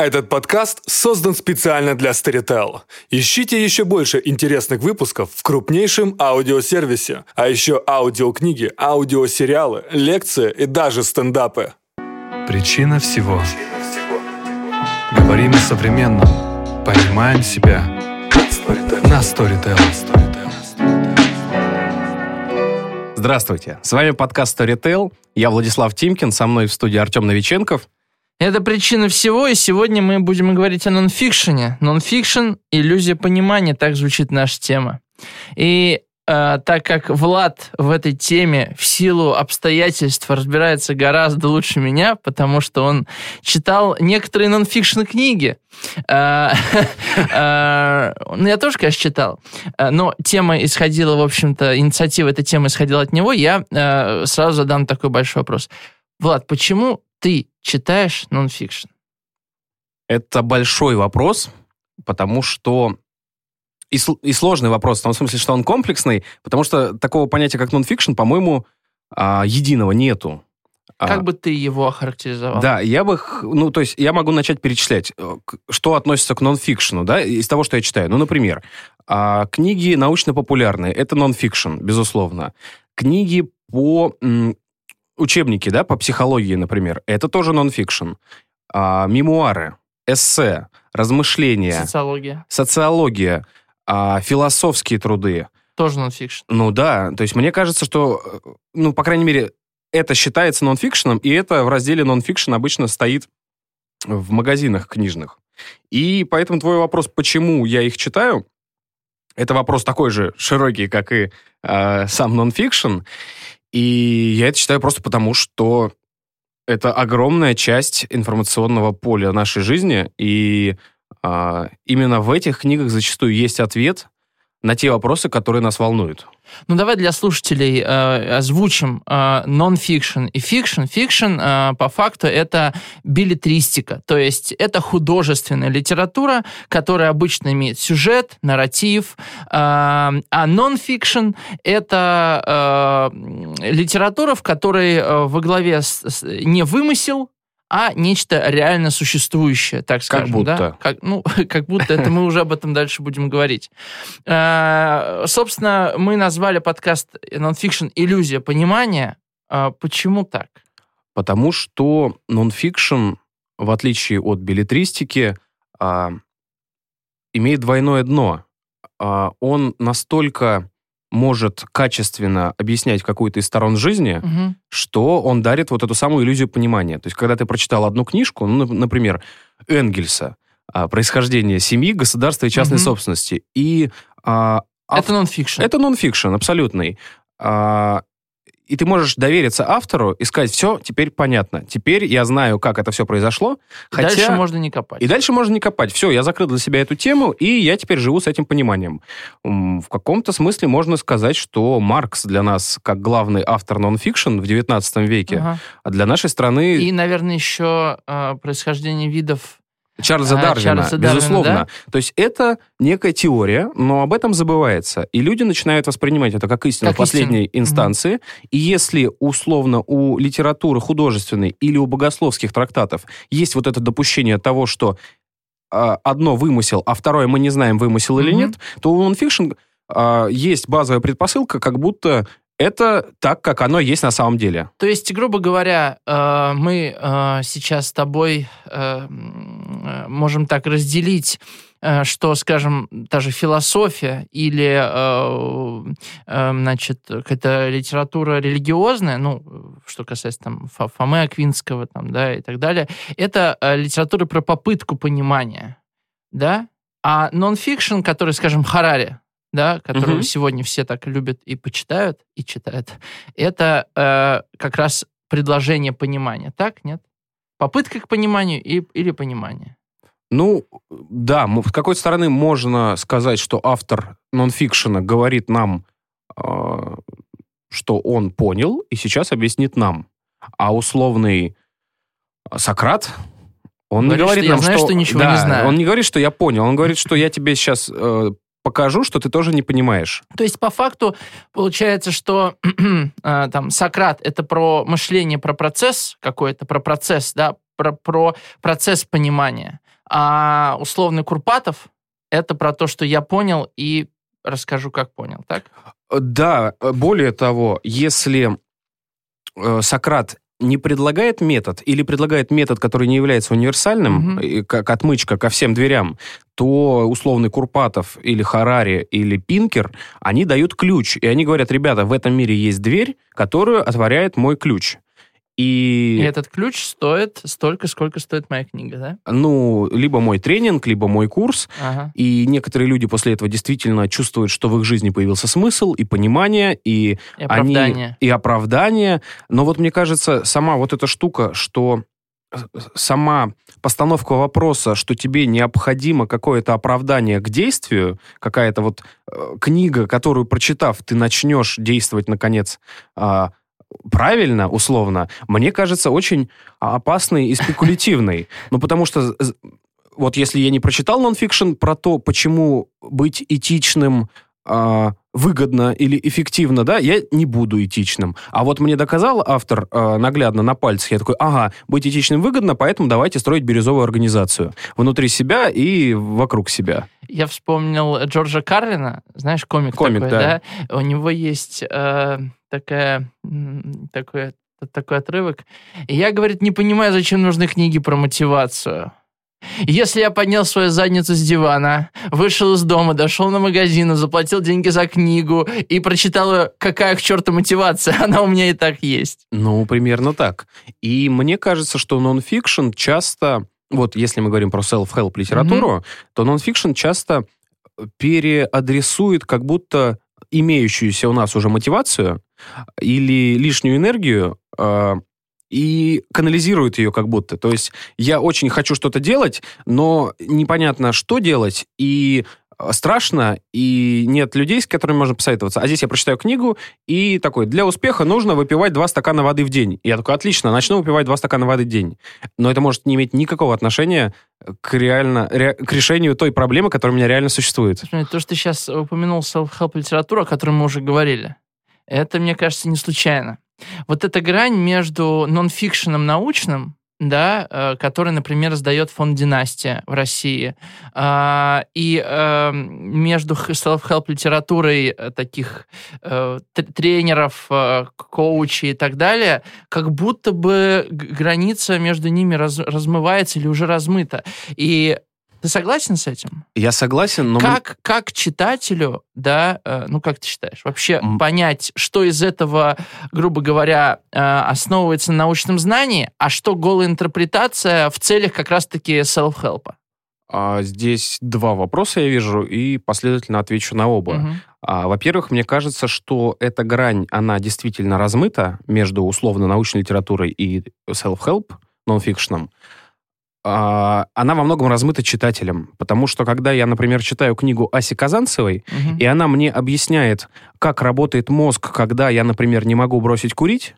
Этот подкаст создан специально для Storytel. Ищите еще больше интересных выпусков в крупнейшем аудиосервисе, а еще аудиокниги, аудиосериалы, лекции и даже стендапы. Причина всего. Говорим о современном. Понимаем себя. На Storytel. Здравствуйте, с вами подкаст Storytel. Я Владислав Тимкин, со мной в студии Артем Новиченков. Это причина всего, и сегодня мы будем говорить о нонфикшене. Нонфикшн – иллюзия понимания, так звучит наша тема. И э, так как Влад в этой теме в силу обстоятельств разбирается гораздо лучше меня, потому что он читал некоторые нонфикшн книги. Э, э, ну, я тоже, конечно, читал. Э, но тема исходила, в общем-то, инициатива этой темы исходила от него. Я сразу задам такой большой вопрос. Влад, почему ты читаешь нонфикшн? Это большой вопрос, потому что и, и сложный вопрос, в том смысле, что он комплексный, потому что такого понятия, как нонфикшн, по-моему, а, единого нету. А, как бы ты его охарактеризовал? Да, я бы, ну, то есть я могу начать перечислять, э, что относится к нонфикшну, да, из того, что я читаю. Ну, например, а, книги научно-популярные, это нонфикшн, безусловно. Книги по учебники, да, по психологии, например, это тоже нонфикшн. А, мемуары, эссе, размышления. Социология. Социология, а, философские труды. Тоже нонфикшн. Ну да, то есть мне кажется, что, ну, по крайней мере, это считается нонфикшеном, и это в разделе нонфикшн обычно стоит в магазинах книжных. И поэтому твой вопрос, почему я их читаю, это вопрос такой же широкий, как и э, сам нонфикшн. И я это считаю просто потому, что это огромная часть информационного поля нашей жизни, и а, именно в этих книгах зачастую есть ответ на те вопросы, которые нас волнуют. Ну, давай для слушателей э, озвучим э, non-fiction и fiction. Fiction, э, по факту, это билетристика, то есть это художественная литература, которая обычно имеет сюжет, нарратив, э, а non-fiction — это э, литература, в которой э, во главе с, с, не вымысел, а нечто реально существующее, так скажем. Как будто. Да? Как, ну, как будто это мы уже об этом дальше будем говорить. А, собственно, мы назвали подкаст «Нонфикшн. Иллюзия понимания». А, почему так? Потому что нонфикшн, в отличие от билетристики, а, имеет двойное дно. Он настолько может качественно объяснять какую-то из сторон жизни, угу. что он дарит вот эту самую иллюзию понимания. То есть, когда ты прочитал одну книжку, ну, например, Энгельса, «Происхождение семьи, государства и частной угу. собственности», и... А, это нонфикшн. Это нонфикшн, абсолютный. А, и ты можешь довериться автору и сказать, все, теперь понятно. Теперь я знаю, как это все произошло. И хотя... дальше можно не копать. И дальше можно не копать. Все, я закрыл для себя эту тему, и я теперь живу с этим пониманием. В каком-то смысле можно сказать, что Маркс для нас, как главный автор нон-фикшн в 19 веке, ага. а для нашей страны... И, наверное, еще э, происхождение видов Чарльза а, Дарвина, Чарльза безусловно. Дарвина, да? То есть это некая теория, но об этом забывается. И люди начинают воспринимать это как истину как последней истину. инстанции. Угу. И если условно у литературы художественной или у богословских трактатов есть вот это допущение того, что э, одно вымысел, а второе мы не знаем, вымысел угу. или нет, то у нонфикшн э, есть базовая предпосылка, как будто это так, как оно есть на самом деле. То есть, грубо говоря, э, мы э, сейчас с тобой э, можем так разделить что, скажем, та же философия или, значит, какая-то литература религиозная, ну, что касается там Фомы Аквинского, там, да, и так далее, это литература про попытку понимания, да, а нон-фикшн, который, скажем, Харари, да, которую угу. сегодня все так любят и почитают, и читают, это э, как раз предложение понимания. Так, нет? Попытка к пониманию и, или понимание? Ну, да, с какой стороны можно сказать, что автор нонфикшена говорит нам, э, что он понял, и сейчас объяснит нам. А условный Сократ, он говорит, не говорит что нам, я знаю, что, что ничего да, не знаю. Он не говорит, что я понял, он говорит, что я тебе сейчас э, покажу, что ты тоже не понимаешь. То есть, по факту, получается, что э, там Сократ — это про мышление, про процесс какой-то, про процесс, да, про, про процесс понимания. А условный Курпатов — это про то, что я понял и расскажу, как понял, так? Да, более того, если э, Сократ не предлагает метод или предлагает метод, который не является универсальным, и как отмычка ко всем дверям, то условный Курпатов или Харари или Пинкер, они дают ключ. И они говорят, ребята, в этом мире есть дверь, которую отворяет мой ключ. И, И этот ключ стоит столько, сколько стоит моя книга, да? ну, либо мой тренинг, либо мой курс. Ага. И некоторые люди после этого действительно чувствуют, что в их жизни появился смысл и понимание, и И оправдание. Они, и оправдание. Но вот мне кажется, сама вот эта штука, что сама постановка вопроса, что тебе необходимо какое-то оправдание к действию, какая-то вот э, книга, которую прочитав, ты начнешь действовать, наконец, а, правильно, условно, мне кажется очень опасной и спекулятивной. Ну, потому что вот если я не прочитал нонфикшн про то, почему быть этичным а, выгодно или эффективно, да, я не буду этичным. А вот мне доказал автор а, наглядно на пальцах, я такой, ага, быть этичным выгодно, поэтому давайте строить бирюзовую организацию внутри себя и вокруг себя. Я вспомнил Джорджа Карлина, знаешь, комик, Комик, такой, да. да? У него есть э, такая, такой, такой отрывок. И я, говорит, не понимаю, зачем нужны книги про мотивацию. Если я поднял свою задницу с дивана, вышел из дома, дошел на магазин, заплатил деньги за книгу и прочитал ее, какая к черту мотивация, она у меня и так есть. Ну, примерно так. И мне кажется, что нонфикшн часто, вот если мы говорим про self-help литературу, то нонфикшн часто переадресует как будто имеющуюся у нас уже мотивацию или лишнюю энергию э, и канализирует ее как будто. То есть я очень хочу что-то делать, но непонятно, что делать, и э, страшно, и нет людей, с которыми можно посоветоваться. А здесь я прочитаю книгу, и такой, для успеха нужно выпивать два стакана воды в день. И я такой, отлично, начну выпивать два стакана воды в день. Но это может не иметь никакого отношения к, реально, ре- к решению той проблемы, которая у меня реально существует. Смотри, То, что ты сейчас упомянул self-help литературу, о которой мы уже говорили, это, мне кажется, не случайно. Вот эта грань между нонфикшеном научным, да, э, который, например, сдает фонд «Династия» в России, а, и э, между self-help литературой э, таких э, тренеров, коучей и так далее, как будто бы граница между ними раз- размывается или уже размыта. И ты согласен с этим? Я согласен, но... мы- как, как читателю, да, э, ну как ты считаешь, вообще М. понять, что из этого, грубо говоря, э, основывается на научном знании, а что голая интерпретация в целях как раз-таки self-help? А, здесь два вопроса я вижу, и последовательно отвечу на оба. Мгм. А, во-первых, мне кажется, что эта грань, она действительно размыта между условно-научной литературой и self-help, нонфикшном. А, она во многом размыта читателем, потому что когда я, например, читаю книгу Аси Казанцевой, Мгм. и она мне объясняет, как работает мозг, когда я, например, не могу бросить курить,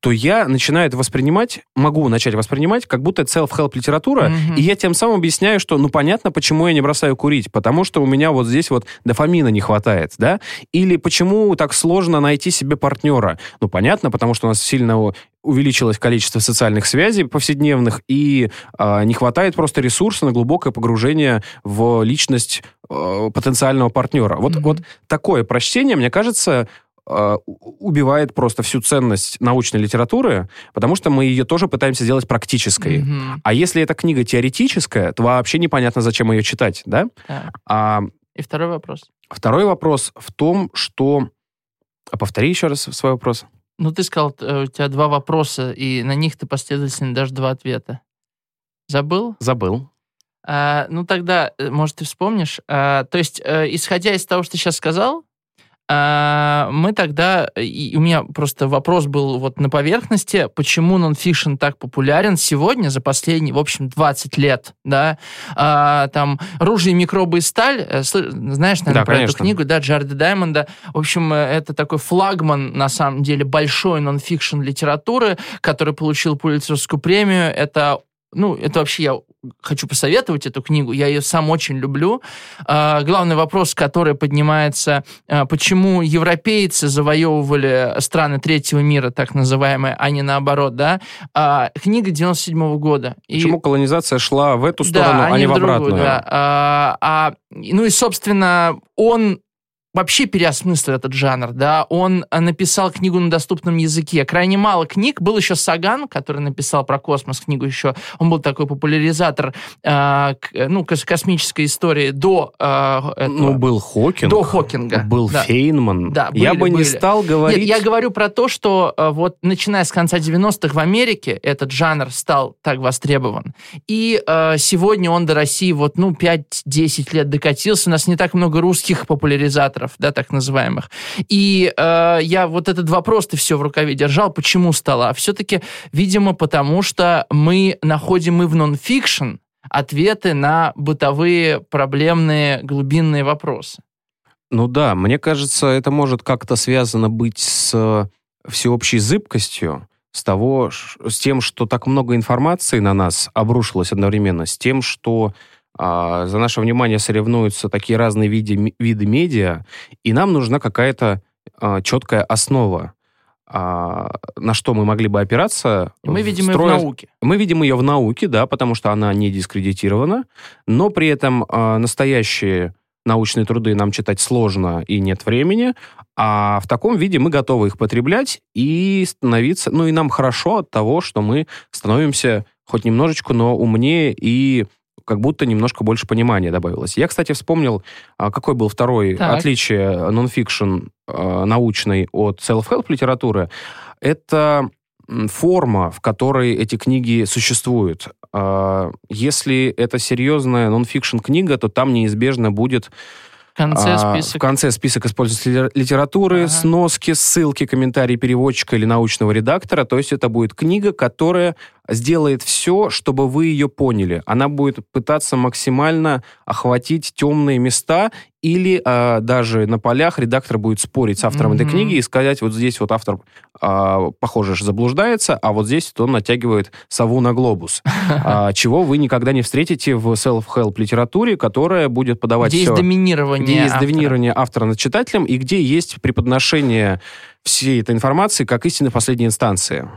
то я начинаю это воспринимать, могу начать воспринимать, как будто это self-help литература, Мгм. и я тем самым объясняю, что, ну, понятно, почему я не бросаю курить, потому что у меня вот здесь вот дофамина не хватает, да? Или почему так сложно найти себе партнера? Ну, понятно, потому что у нас сильно увеличилось количество социальных связей повседневных, и а, не хватает просто ресурса на глубокое погружение в личность э, потенциального партнера. Вот, Мгм. вот такое прочтение, мне кажется, э, убивает просто всю ценность научной литературы, потому что мы ее тоже пытаемся сделать практической. Мгм. А если эта книга теоретическая, то вообще непонятно, зачем ее читать, да? Так. А И второй вопрос. второй вопрос в том, что... А повтори еще раз свой вопрос. Ну, ты сказал, э, у тебя два вопроса, и на них ты последовательно дашь два ответа. Забыл? Забыл. А, ну, тогда, э, может, ты вспомнишь. А, то есть, э, исходя из того, что ты сейчас сказал, а, мы тогда... И у меня просто вопрос был вот на поверхности, почему нонфикшн так популярен сегодня, за последние, в общем, 20 лет, да? А, там «Ружье, микробы и сталь», э, знаешь, наверное, Да, про эту конечно. книгу, да, Джареда Даймонда. В общем, э, это такой флагман, на самом деле, большой нонфикшн литературы, который получил Пулитцеровскую премию. Это ну, это вообще я хочу посоветовать эту книгу, я ее сам очень люблю. А, главный вопрос, который поднимается, а, почему европейцы завоевывали страны третьего мира, так называемые, а не наоборот, да? А, книга 97 -го года. И... Почему колонизация шла в эту сторону, да, а не в, в другую, обратную? Да. А, а, ну и, собственно, он вообще переосмыслил этот жанр, да, он э, написал книгу на доступном языке. Крайне мало книг. Был еще Саган, который написал про космос книгу еще. Он был такой популяризатор, э, к, ну, космической истории до э, этого. Ну, был Хокинг. До Хокинга. Был да. Фейнман. Да, Я были, бы не были. стал говорить... Нет, я говорю про то, что э, вот начиная с конца 90-х в Америке этот жанр стал так востребован. И э, сегодня он до России вот, ну, 5-10 лет докатился. У нас не так много русских популяризаторов, да, так называемых. И э, я вот этот вопрос-то все в рукаве держал, почему стало? А все-таки, видимо, потому что мы находим мы в нон-фикшн ответы на бытовые проблемные глубинные вопросы. Ну да, мне кажется, это может как-то связано быть с всеобщей зыбкостью, с того, с тем, что так много информации на нас обрушилось одновременно, с тем, что а, за наше внимание соревнуются такие разные виды, виды медиа, и нам нужна какая-то а, четкая основа, а, на что мы могли бы опираться. Мы видим строя... ее в науке. Мы видим ее в науке, да, потому что она не дискредитирована, но при этом а, настоящие научные труды нам читать сложно и нет времени, а в таком виде мы готовы их потреблять и становиться, ну и нам хорошо от того, что мы становимся хоть немножечко, но умнее и как будто немножко больше понимания добавилось. Я, кстати, вспомнил, а, какой был второй Так. отличие нон-фикшн э, научной от self-help литературы. Это форма, в которой эти книги существуют. А, Если это серьезная нон-фикшн книга, то там неизбежно будет В конце а, список. В конце список используется литер- литературы, Ага. сноски, ссылки, комментарии переводчика или научного редактора. То есть это будет книга, которая сделает все, чтобы вы ее поняли. Она будет пытаться максимально охватить темные места или а, даже на полях редактор будет спорить с автором этой Мгм. книги и сказать, вот здесь вот автор, а, похоже, заблуждается, а вот здесь вот он натягивает сову на глобус. А, чего вы никогда не встретите в self-help литературе, которая будет подавать Где есть все доминирование где есть доминирование автора над читателем и где есть преподношение всей этой информации как истины последней инстанции.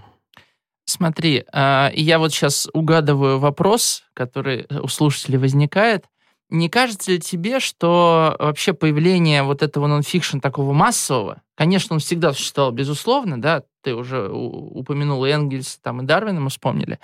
Смотри, а, я вот сейчас угадываю вопрос, который у слушателей возникает. Не кажется ли тебе, что вообще появление вот этого нонфикшн такого массового, конечно, он всегда существовал, безусловно, да, ты уже упомянул и Энгельса, там, и Дарвина мы вспомнили.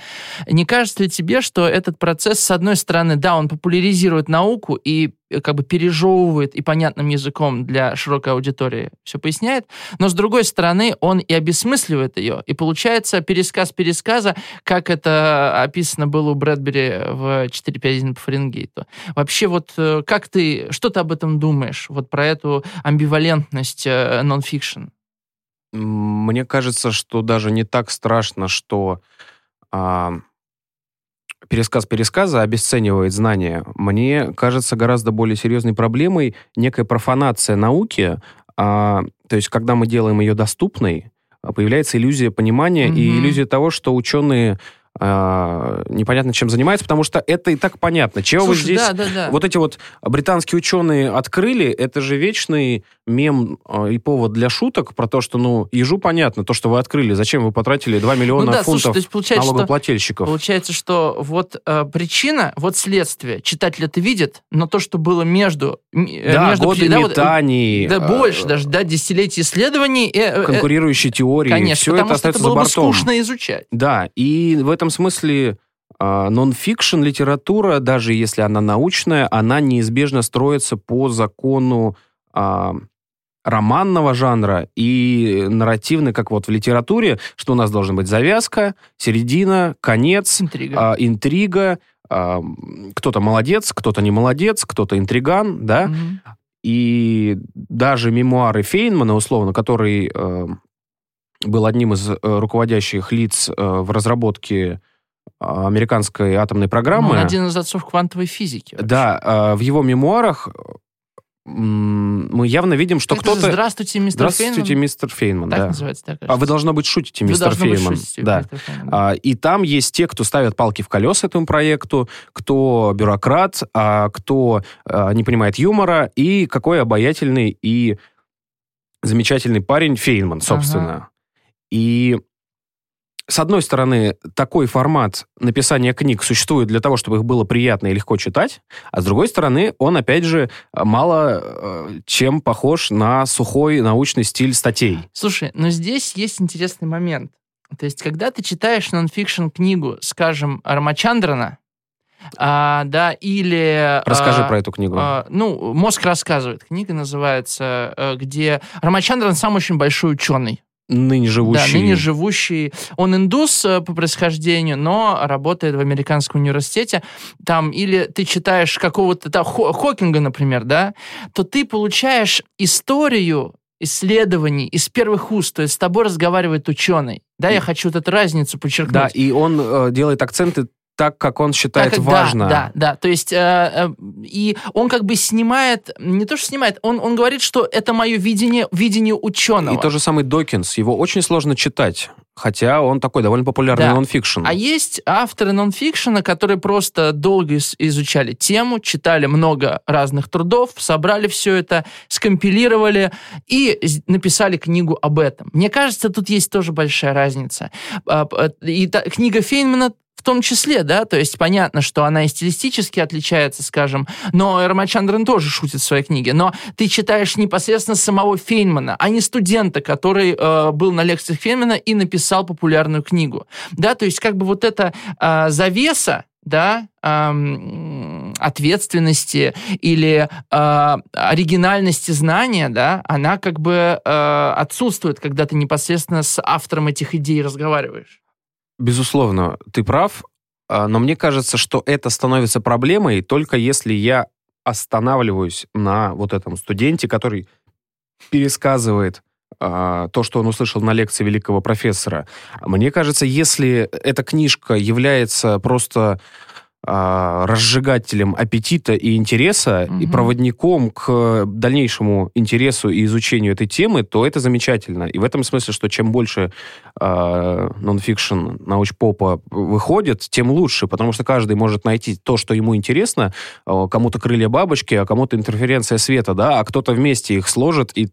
Не кажется ли тебе, что этот процесс, с одной стороны, да, он популяризирует науку и э, как бы пережевывает и понятным языком для широкой аудитории все поясняет, но с другой стороны, он и обесмысливает ее, и получается пересказ пересказа, как это описано было у Брэдбери в 4.5.1 по Фаренгейту. Вообще вот э, как ты, что ты об этом думаешь, вот про эту амбивалентность э, нон-фикшн? Мне кажется, что даже не так страшно, что а, пересказ пересказа обесценивает знания. Мне кажется гораздо более серьезной проблемой некая профанация науки. а, то есть, когда мы делаем ее доступной, а, появляется иллюзия понимания и Мгм. иллюзия того, что ученые а, непонятно чем занимаются, потому что это и так понятно. Чего вы Слушай, здесь да, да, да. Вот эти вот британские ученые открыли, это же вечный мем э, и повод для шуток про то, что, ну, ежу понятно, то, что вы открыли, зачем вы потратили 2 миллиона ну да, слушай, фунтов то есть получается, что налогоплательщиков. Получается, что вот э, причина, вот следствие. Читатель это видит, но то, что было между... э, Да, между годы да, вот, э, метаний, да, э, больше даже, да, десятилетий исследований. э, э, конкурирующие теории, Конечно, все потому это что это было за бы бортом. скучно изучать. Да, и в этом смысле а, нон-фикшн литература, даже если она научная, она неизбежно строится по закону а, романного жанра и нарративной, как вот в литературе, что у нас должна быть завязка, середина, конец, Интрига. а, интрига, а, кто-то молодец, кто-то не молодец, кто-то интриган, да, Мгм. и даже мемуары Фейнмана, условно, который э, был одним из э, руководящих лиц э, в разработке э, американской атомной Ну, программы. он один из отцов квантовой физики. вообще. Да, э, в его мемуарах мы явно видим, что кто-то... Здравствуйте, мистер Здравствуйте, Фейнман. мистер Фейнман, Так да. называется, так А вы, должно быть, шутите, мистер Фейнман. да. А, И там есть те, кто ставят палки в колеса этому проекту, кто бюрократ, а кто а, не понимает юмора, и какой обаятельный и замечательный парень Фейнман, собственно. И с одной стороны, такой формат написания книг существует для того, чтобы их было приятно и легко читать, а с другой стороны, он, опять же, мало э, чем похож на сухой научный стиль статей. Слушай, но здесь есть интересный момент. То есть, когда ты читаешь нонфикшн книгу, скажем, Рамачандрана, а, да, или... Расскажи а, про эту книгу. а, ну, «Мозг рассказывает». Книга называется, э, где Рамачандран сам очень большой ученый. Ныне живущий. Да, ныне живущий. Он индус э, по происхождению, но работает в американском университете. Там, или ты читаешь какого-то да, Хо- Хокинга, например, да, то ты получаешь историю исследований из первых уст, то есть с тобой разговаривает ученый. Да, я хочу вот эту разницу подчеркнуть. Да, и он э, делает акценты так, как он считает Так, да, важно. Да, да, то есть, э, э, и он как бы снимает, не то что снимает, он, он говорит, что это мое видение, видение ученого. И тот же самый Докинс, его очень сложно читать, хотя он такой довольно популярный Да. нонфикшн. А есть авторы нонфикшена, которые просто долго изучали тему, читали много разных трудов, собрали все это, скомпилировали и написали книгу об этом. Мне кажется, тут есть тоже большая разница. А, п- И та- книга Фейнмана в том числе, да, то есть понятно, что она и стилистически отличается, скажем, но Рамачандран тоже шутит в своей книге, но ты читаешь непосредственно самого Фейнмана, а не студента, который э, был на лекциях Фейнмана и написал популярную книгу, да, то есть как бы вот эта э, завеса, да, эм, ответственности или э, оригинальности знания, да, она как бы э, отсутствует, когда ты непосредственно с автором этих идей разговариваешь. Безусловно, ты прав, но мне кажется, что это становится проблемой только если я останавливаюсь на вот этом студенте, который пересказывает то, что он услышал на лекции великого профессора. Мне кажется, если эта книжка является просто а, разжигателем аппетита и интереса и Мгм. проводником к дальнейшему интересу и изучению этой темы, то это замечательно. И в этом смысле, что чем больше э, нонфикшн, научпопа выходит, тем лучше, потому что каждый может найти то, что ему интересно. Кому-то крылья бабочки, а кому-то интерференция света, да, а кто-то вместе их сложит и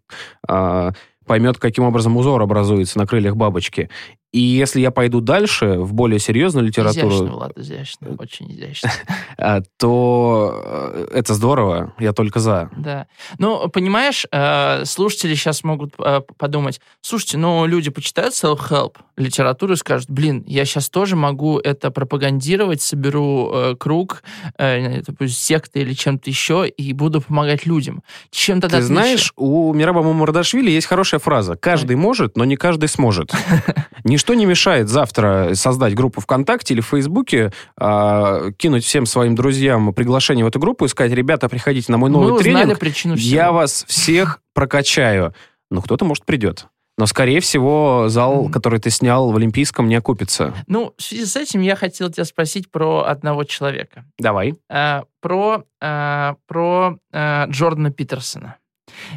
э, поймет, каким образом узор образуется на крыльях бабочки. И если я пойду дальше, в более серьезную литературу, Изящно, Влад, изящно, очень изящно. э, то э, это здорово, я только за. Да. Ну, понимаешь, э, слушатели сейчас могут э, подумать, слушайте, ну, люди почитают self-help литературу и скажут, блин, я сейчас тоже могу это пропагандировать, соберу э, круг, э, допустим, секты или чем-то еще, и буду помогать людям. Чем тогда Ты знаешь, у Мираба Мамардашвили есть хорошая фраза. Каждый может, но не каждый сможет. Ничто не мешает завтра создать группу ВКонтакте или в Фейсбуке, а, кинуть всем своим друзьям приглашение в эту группу и сказать, ребята, приходите на мой мы новый узнали тренинг, причину всего. я вас всех прокачаю. Ну, кто-то, может, придет. Но, скорее всего, зал, который ты снял в Олимпийском, не окупится. Ну, в связи с этим я хотел тебя спросить про одного человека. Давай. э, про, э, про э, Джордана Питерсона.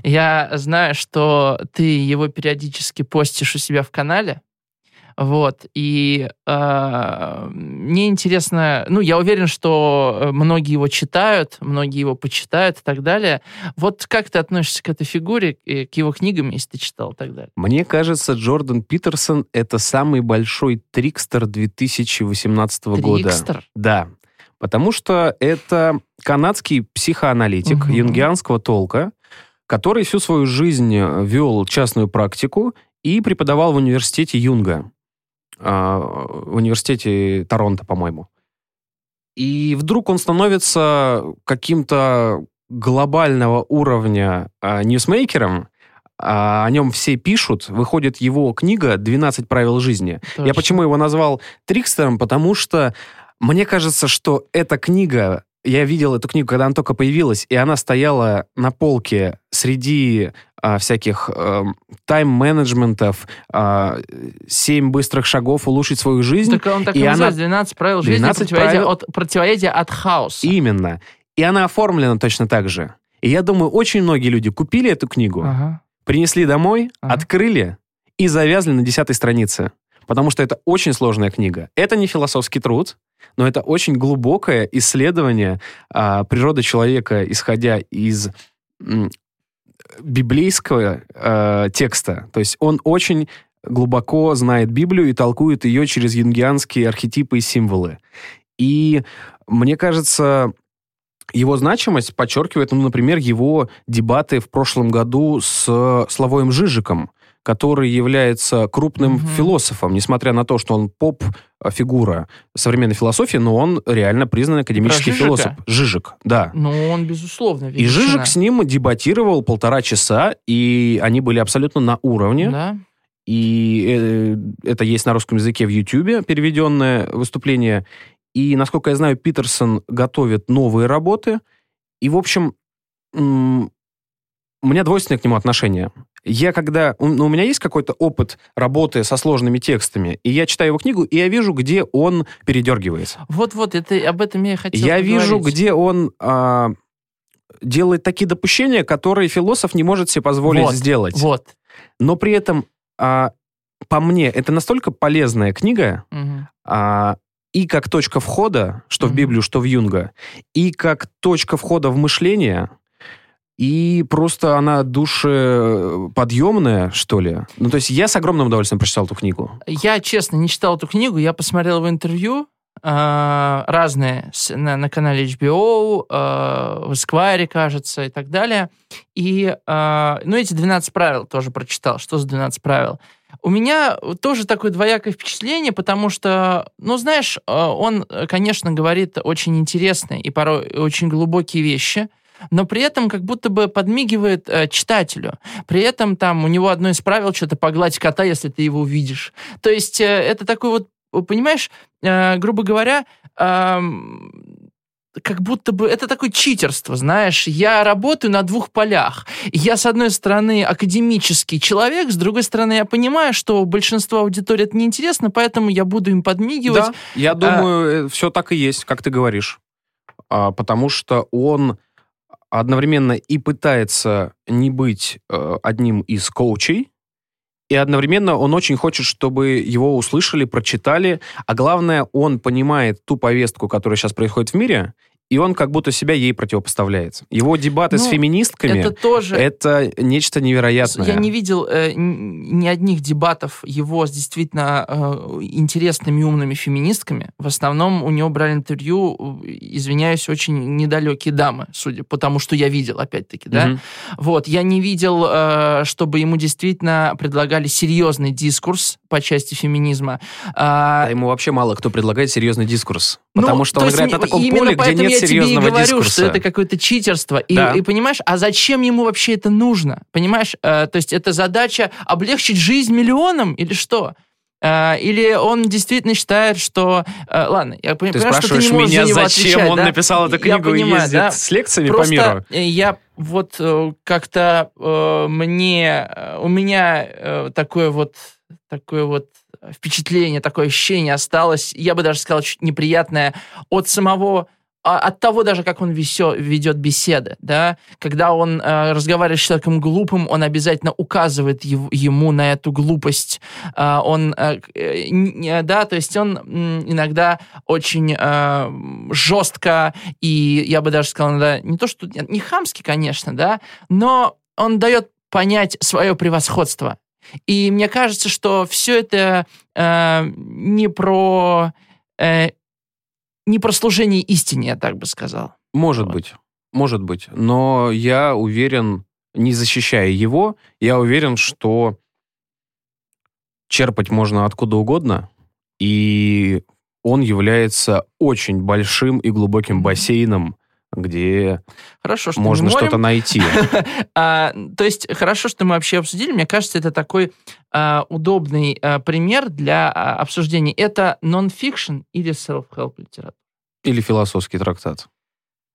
Я знаю, что ты его периодически постишь у себя в канале. Вот, и э, мне интересно, ну, я уверен, что э, многие его читают, многие его почитают и так далее. Вот как ты относишься к этой фигуре, и к его книгам, если ты читал и так далее? Мне кажется, Джордан Питерсон — это самый большой трикстер 2018 года. Трикстер? Да, потому что это канадский психоаналитик Мгм. юнгианского толка, который всю свою жизнь вел частную практику и преподавал в университете Юнга, в университете Торонто, по-моему. И вдруг он становится каким-то глобального уровня а, ньюсмейкером, а, о нем все пишут, выходит его книга «12 правил жизни». Я Точно. почему его назвал Трикстером? Потому что мне кажется, что эта книга, я видел эту книгу, когда она только появилась, и она стояла на полке среди а, всяких эм, тайм-менеджментов, а, семь быстрых шагов улучшить свою жизнь. Так он так и, и она- называется, 12 правил жизни 12 противоядия, правил- от, противоядия от хаоса. Именно. И она оформлена точно так же. И я думаю, очень многие люди купили эту книгу, Ага. принесли домой, Ага. открыли и завязли на десятой странице. Потому что это очень сложная книга. Это не философский труд, но это очень глубокое исследование а, природы человека, исходя из м, библейского э, текста. То есть он очень глубоко знает Библию и толкует ее через юнгианские архетипы и символы. И мне кажется, его значимость подчеркивает, ну, например, его дебаты в прошлом году с Славоем Жижиком, который является крупным Мгм. философом, несмотря на то, что он поп-фигура современной философии, но он реально признанный академический Про философ. Жижик, да. Ну, он, безусловно, И величина. Жижик с ним дебатировал полтора часа, и они были абсолютно на уровне. Да. И э, это есть на русском языке в Ютьюбе переведенное выступление. И, насколько я знаю, Питерсон готовит новые работы. И, в общем, у меня двойственное к нему отношение. Я когда... у- ну, у меня есть какой-то опыт работы со сложными текстами, и я читаю его книгу, и я вижу, где он передергивается. Вот-вот, это, об этом я и хотел я вижу, где он а, делает такие допущения, которые философ не может себе позволить Вот, сделать. Вот. Но при этом, а, по мне, это настолько полезная книга, Мгм. а, и как точка входа, что в Мгм. Библию, что в Юнга, и как точка входа в мышление, и просто она душеподъемная, что ли. Ну, то есть я с огромным удовольствием прочитал эту книгу. Я, честно, не читал эту книгу, я посмотрел его интервью, а, разные на, на канале HBO, а, в Esquire, кажется, и так далее. И, а, ну, эти 12 правил тоже прочитал. Что за 12 правил? У меня тоже такое двоякое впечатление, потому что, ну, знаешь, он, э, конечно, говорит очень интересные и порой очень глубокие вещи, но при этом как будто бы подмигивает э, читателю. При этом там у него одно из правил что-то погладь кота, если ты его увидишь. То есть э, это такой вот, э, понимаешь, э, грубо говоря, ам, как будто бы это такое читерство, знаешь. Я работаю на двух полях. Я, с одной стороны, академический человек, с другой стороны, я понимаю, что большинство аудитории это неинтересно, поэтому я буду им подмигивать. Да, я думаю, все так и есть, как ты говоришь. А, потому что он одновременно и пытается не быть э, одним из коучей, и одновременно он очень хочет, чтобы его услышали, прочитали, а главное, он понимает ту повестку, которая сейчас происходит в мире, и он как будто себя ей противопоставляет. Его дебаты с Ну, феминистками Это тоже... это нечто невероятное. Я не видел э, ни одних дебатов его с действительно э, интересными умными феминистками. В основном у него брали интервью, э, извиняюсь, очень недалекие дамы, судя по тому, что я видел, опять-таки, да. Мгм. Вот, я не видел, э, чтобы ему действительно предлагали серьезный дискурс по части феминизма. А, Да, ему вообще мало кто предлагает серьезный дискурс. ну, Потому что то он играет на таком поле, где нет я тебе и говорю, дискурса. что это какое-то читерство. И, Да. и понимаешь, а зачем ему вообще это нужно? Понимаешь, Э, то есть это задача облегчить жизнь миллионам или что? Э, или он действительно считает, что... э, ладно, я пони- Ты понимаю, что ты не можешь меня, за него зачем отвечать, он да? написал эту Я книгу и понимаю, ездит да. с лекциями по Просто миру? э, я вот э, как-то э, мне... У меня э, такое вот такое вот впечатление, такое ощущение осталось, я бы даже сказал, чуть неприятное от самого от того даже, как он весё- ведет беседы, да, когда он э, разговаривает с человеком глупым, он обязательно указывает ев- ему на эту глупость, А, он, э, э, э, да, то есть он иногда очень э, жестко и, я бы даже сказал, иногда не то, что, не хамски, конечно, да, но он дает понять свое превосходство. И мне кажется, что все это э, не про э, не про служение истине, я так бы сказал. Может Вот. быть, может быть. Но я уверен, не защищая его, я уверен, что черпать можно откуда угодно, и он является очень большим и глубоким бассейном, где Хорошо, что можно что-то найти. А, то есть хорошо, что мы вообще обсудили. Мне кажется, это такой а, удобный а, пример для а, обсуждения. Это нон-фикшн или self-help литература? Или философский трактат.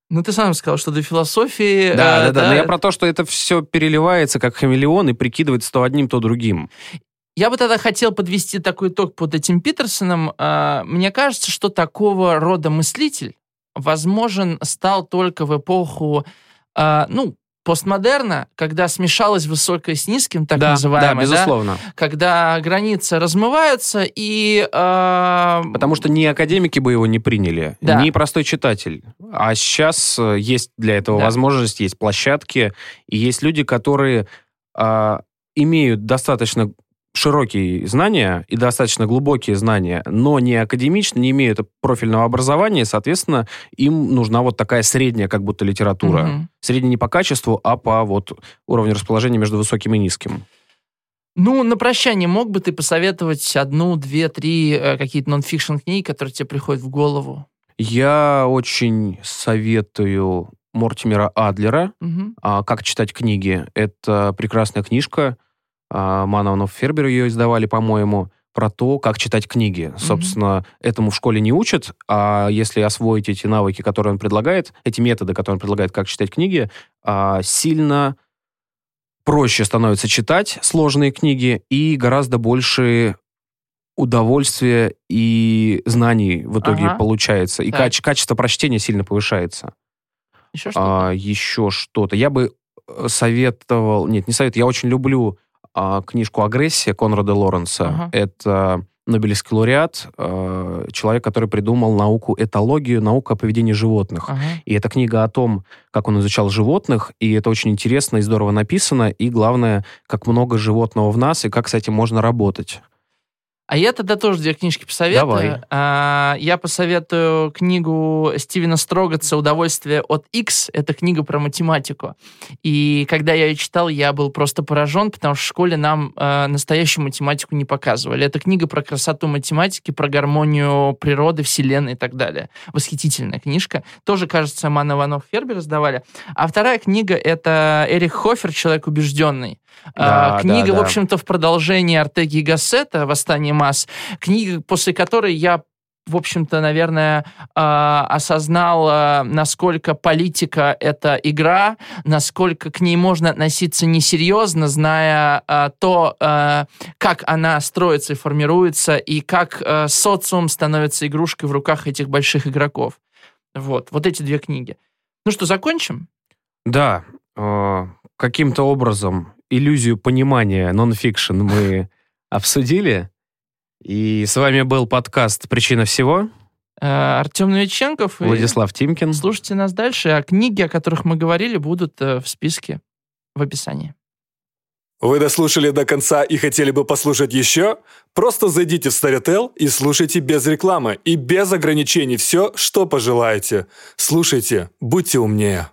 Ну, ты сам сказал, что до философии... Да, э, да, да. Но я про то, что это все переливается как хамелеон и прикидывается то одним, то другим. Я бы тогда хотел подвести такой итог под этим Питерсоном. Мне кажется, что такого рода мыслитель возможен стал только в эпоху, а, ну, постмодерна, когда смешалось высокое с низким, так да, называемое, да, безусловно. когда границы размываются и... э, Потому что ни академики бы его не приняли, Да. ни простой читатель. А сейчас э, есть для этого Да. возможность, есть площадки, и есть люди, которые а, имеют достаточно широкие знания и достаточно глубокие знания, но не академично, не имеют профильного образования, и, соответственно, им нужна вот такая средняя как будто литература. мгм. Средняя не по качеству, а по вот уровню расположения между высоким и низким. Ну, на прощание мог бы ты посоветовать одну, две, три э, какие-то нон-фикшн книги, которые тебе приходят в голову? Я очень советую Мортимера Адлера а, «Как читать книги». Это прекрасная книжка. А, Манованов Фербер ее издавали, по-моему, про то, как читать книги. Собственно, этому в школе не учат, а если освоить эти навыки, которые он предлагает, эти методы, которые он предлагает, как читать книги, а, сильно проще становится читать сложные книги и гораздо больше удовольствия и знаний в итоге Ага. получается. И Так. каче- качество прочтения сильно повышается. Еще что-то? А, еще что-то. Я бы э, советовал... Нет, не советую. Я очень люблю книжку «Агрессия» Конрада Лоренса. Ага. Это Нобелевский лауреат, э, человек, который придумал науку этологию, науку о поведении животных. Ага. И это книга о том, как он изучал животных, и это очень интересно и здорово написано, и главное, как много животного в нас, и как с этим можно работать. А я тогда тоже две книжки посоветую. Давай. А, я посоветую книгу Стивена Строгатца «Удовольствие от X». Это книга про математику. И когда я ее читал, я был просто поражен, потому что в школе нам э, настоящую математику не показывали. Это книга про красоту математики, про гармонию природы, вселенной и так далее. Восхитительная книжка. Тоже, кажется, Ман Иванов Фербер сдавали. А вторая книга — это Эрих Хофер «Человек убежденный». Да, А, книга, да, в да. общем-то, в продолжении Артеги и Гассета «Восстание масс». Книга, после которой я в общем-то, наверное, а, осознал, а, насколько политика — это игра, насколько к ней можно относиться несерьезно, зная то, как она строится и формируется, и как социум становится игрушкой в руках этих больших игроков. Вот, вот эти две книги. Ну что, закончим? Да, э, каким-то образом иллюзию понимания нон-фикшн мы обсудили. И с вами был подкаст «Причина всего». Э, Артем Новиченков. и Владислав Тимкин. Слушайте нас дальше, а книги, о которых мы говорили, будут э, в списке в описании. Вы дослушали до конца и хотели бы послушать еще? Просто зайдите в Storytel и слушайте без рекламы и без ограничений все, что пожелаете. Слушайте, будьте умнее.